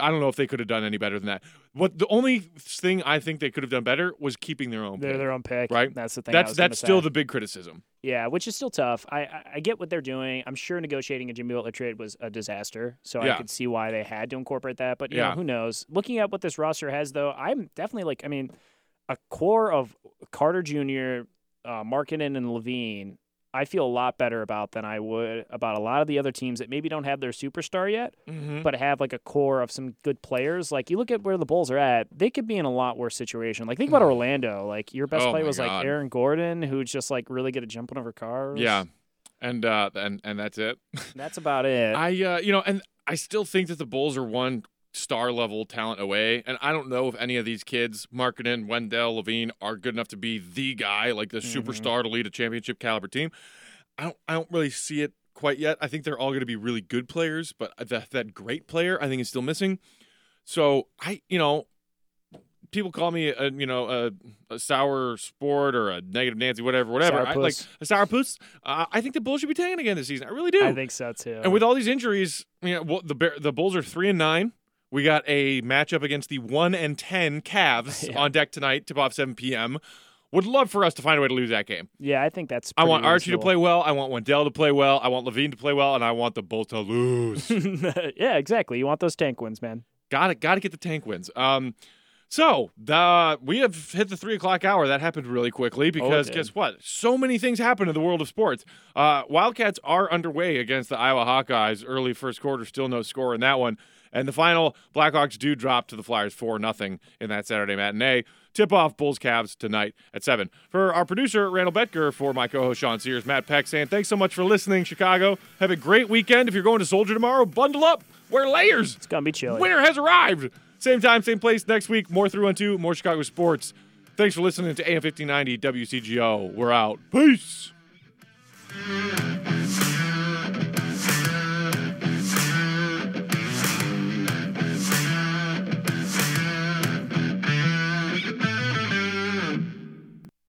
S2: I don't know if they could have done any better than that. What the only thing I think they could have done better was keeping their own.
S3: They're
S2: pick.
S3: their own pick.
S2: Right.
S3: That's the thing. I
S2: That's that's still
S3: say.
S2: the big criticism.
S3: Yeah, which is still tough. I, I get what they're doing. I'm sure negotiating a Jimmy Butler trade was a disaster, so I could see why they had to incorporate that. But you
S2: Yeah.
S3: know, who knows? Looking at what this roster has, though, I'm definitely like, I mean, a core of Carter Jr., uh, Markkanen, and LaVine. I feel a lot better about than I would about a lot of the other teams that maybe don't have their superstar yet,
S2: Mm-hmm.
S3: but have like a core of some good players. Like you look at where the Bulls are at, they could be in a lot worse situation. Like think about Orlando. Like your best
S2: Oh
S3: player was
S2: God.
S3: like Aaron Gordon, who's just like really good at jumping over cars.
S2: Yeah, and uh, and and that's it.
S3: That's about it.
S2: I uh, you know, and I still think that the Bulls are one star level talent away, and I don't know if any of these kids, Markkanen, Wendell, LaVine, are good enough to be the guy, like the
S3: Mhm.
S2: superstar to lead a championship caliber team. I don't, I don't really see it quite yet. I think they're all going to be really good players, but that that great player, I think, is still missing. So I, you know. People call me a you know a, a sour sport or a negative Nancy whatever whatever I, like a sourpuss. Uh, I think the Bulls should be tanking again this season. I really do.
S3: I think so too.
S2: And with all these injuries, you know, well, the the Bulls are three and nine. We got a matchup against the one and ten Cavs
S3: Yeah.
S2: on deck tonight, tip off seven p.m. Would love for us to find a way to lose that game.
S3: yeah, I think that's.
S2: I want Archie to play well. I want Wendell to play well. I want LaVine to play well, and I want the Bulls to lose.
S3: yeah, exactly. You want those tank wins, man.
S2: got it. Got to get the tank wins. Um, so the we have hit the three o'clock hour. That happened really quickly because
S3: did.
S2: guess what? So many things happen in the world of sports. Uh, Wildcats are underway against the Iowa Hawkeyes. Early first quarter, still no score in that one. And the final, Blackhawks do drop to the Flyers four nothing in that Saturday matinee. Tip off Bulls Cavs tonight at seven. For our producer Randall Betker, for my co-host Sean Sears, Matt Peck saying thanks so much for listening, Chicago. Have a great weekend. If you're going to Soldier tomorrow, bundle up, wear layers.
S3: It's gonna be chilly.
S2: Winter has arrived. Same time, same place next week. More 312, more Chicago sports. Thanks for listening to AM 1590 WCGO. We're out. Peace.